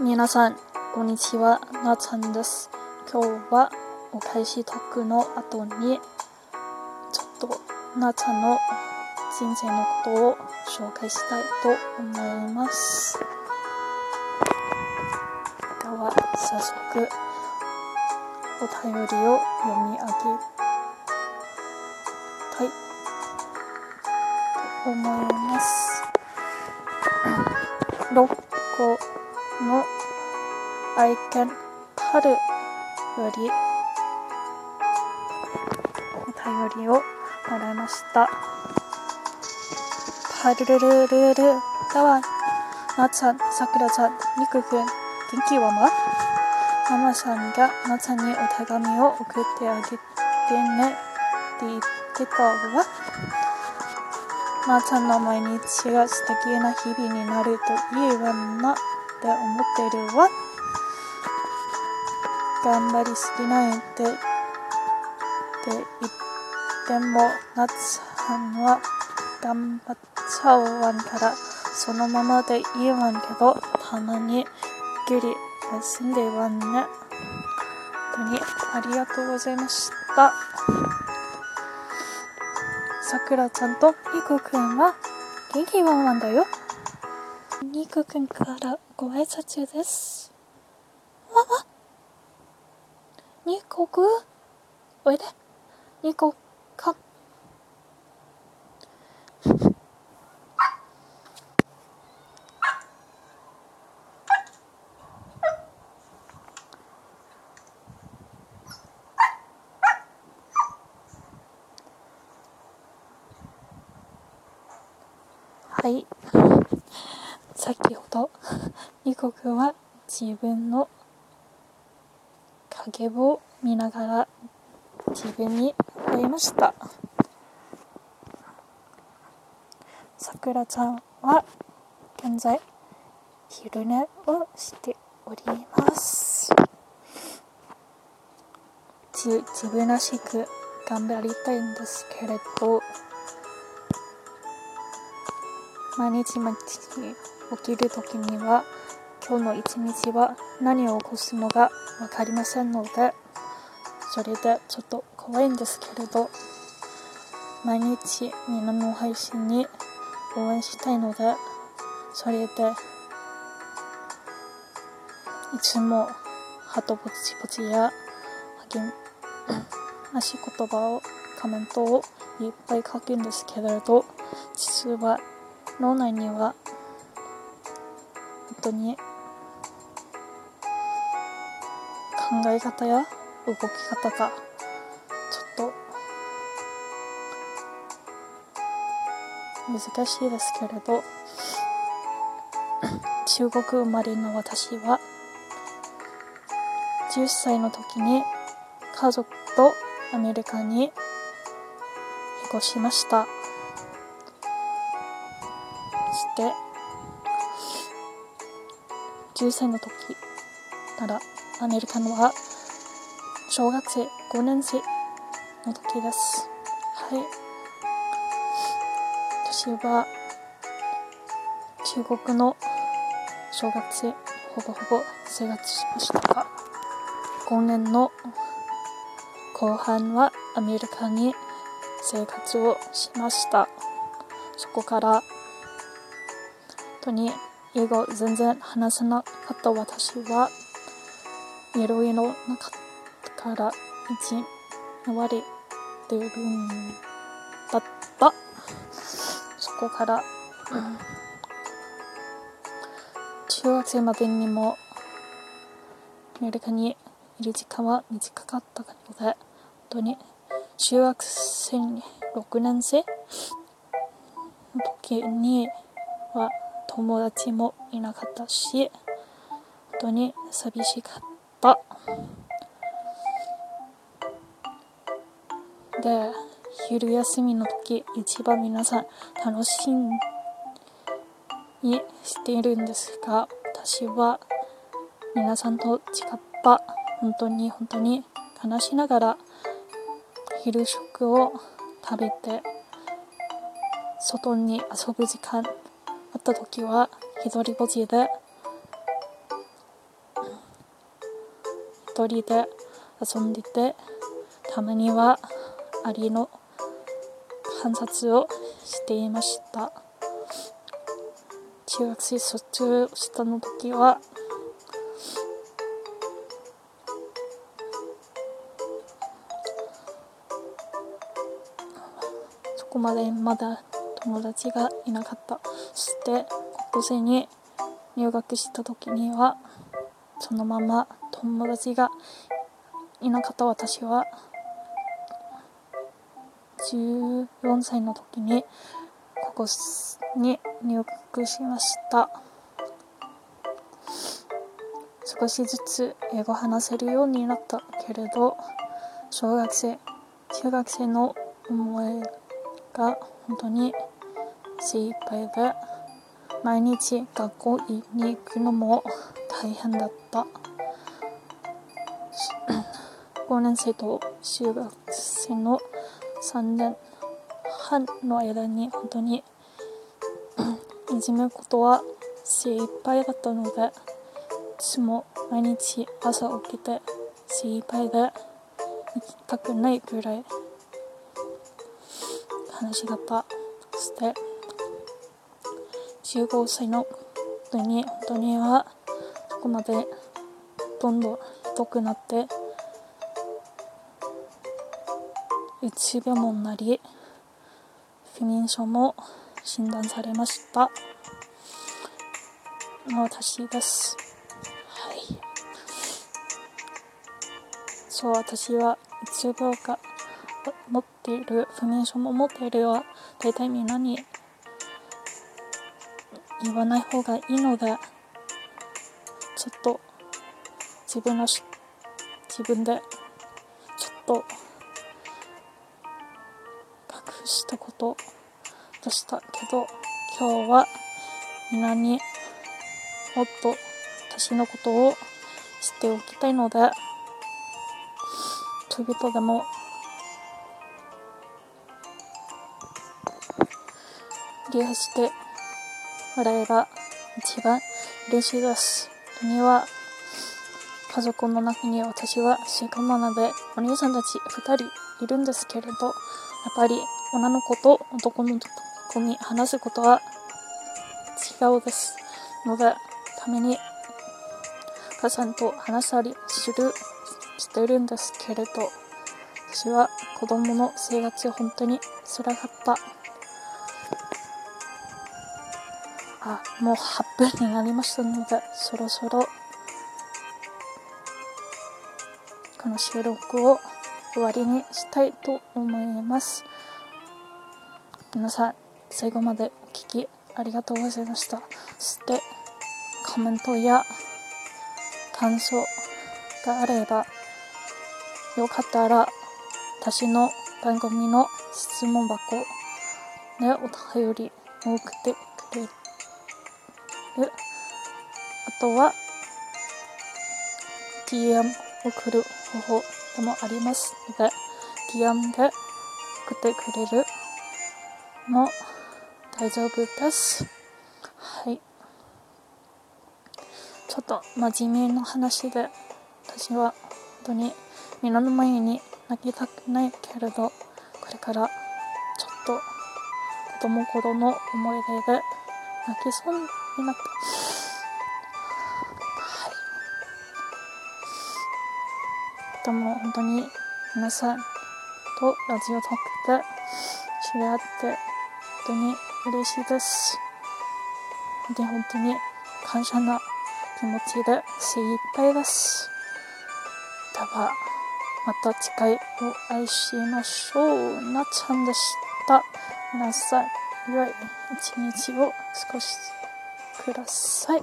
皆さん、こんにちは、なちゃんです。今日はお返しトークの後に、ちょっとなちゃんの人生のことを紹介したいと思います。では、早速、お便りを読み上げたいと思います。6個の愛犬パルよりお便りをもらいました。パルルルルルでは、なちゃん、さくらちゃん、みくくん、元気はまママさんがなちゃんにお手紙を送ってあげてねって言ってたわ。なちゃんの毎日が素敵な日々になるといいわなって思ってるわ。頑張りすぎないでって言っても、なっちゃんは頑張っちゃうわんから、そのままでいいわんけど、たまにゆっくり休んでいわんね。本当にありがとうございました。さくらちゃんとみこくんは元気ワンワンだよ。みこくんからご挨拶です。わわニコくおいで。ニコか。はい。先ほど、ニコくんは自分の影を見ながら自分に吠えました。さくらちゃんは現在昼寝をしております。自分らしく頑張りたいんですけれど、毎日毎日起きるときには今日の一日は何を起こすのか分かりませんのでそれでちょっと怖いんですけれど毎日みんなの配信に応援したいのでそれでいつもハトポチポチや励まし言葉をコメントをいっぱい書くんですけれど実は脳内には本当に考え方や動き方がちょっと難しいですけれど 中国生まれの私は10歳の時に家族とアメリカに引っ越しました。そして10歳の時ならアメリカのは小学生5年生の時です。はい。私は中国の小学生ほぼほぼ生活しましたが5年の後半はアメリカに生活をしました。そこから当に英語全然話せなかった私はいろいろなかったから1割出るんだった。そこから、うん中学生までにもアメリカにいる時間は短かったので本当に中学生に6年生の時には友達もいなかったし本当に寂しかった。で昼休みの時一番皆さん楽しみにしているんですが私は皆さんと違った。本当に本当に悲しながら昼食を食べて外に遊ぶ時間った時は一人ぼっちで一人で遊んでてたまにはアリの観察をしていました。中学生卒業したの時はそこまでまだ友達がいなかった。そして高校生に入学した時にはそのまま友達がいなかった私は。14歳の時にここに入学しました。少しずつ英語話せるようになったけれど小学生中学生の思いが本当に精一杯で毎日学校に行くのも大変だった。5年生と中学生の3年。半の間に本当にいじめることは精一杯だったのでいつも毎日朝起きて精一杯で行きたくないくらい話だったそして15歳の時に本当にはそこまでどんどんひどくなってうつ病もなり不眠症も診断されました。私です。はい。そう私はうつ病が持っている不眠症も持っているは大体みんなに言わない方がいいのでちょっと自分の自分でちょっと隠したことでしたけど今日はみなにもっと私のことを知っておきたいのでちょびとでも利用してもらえば一番嬉しいです。には家族の中に私はシーカマナでお兄さんたち2人いるんですけれどやっぱり女の子と男の子に話すことは違うですのでために母さんと話したりするしてるんですけれど私は子供の生活本当に辛かったあもう8分になりましたのでそろそろこの収録を終わりにしたいと思います。皆さん最後までお聴きありがとうございました。そしてコメントや感想があればよかったら私の番組の質問箱でお便りを送ってるあとは DM 送る方法でもあります。ので DM で送ってくれるも大丈夫です。はい。ちょっと真面目な話で私は本当にみんなの前に泣きたくないけれどこれからちょっと子供頃の思い出で泣きそうになったはい。でも本当に皆さんとラジオトークで知り合って本当に嬉しいです。で本当に感謝な気持ちで精一杯です。ではまた次回お会いしましょう。なっちゃんでした。皆さん良い一日を少しください。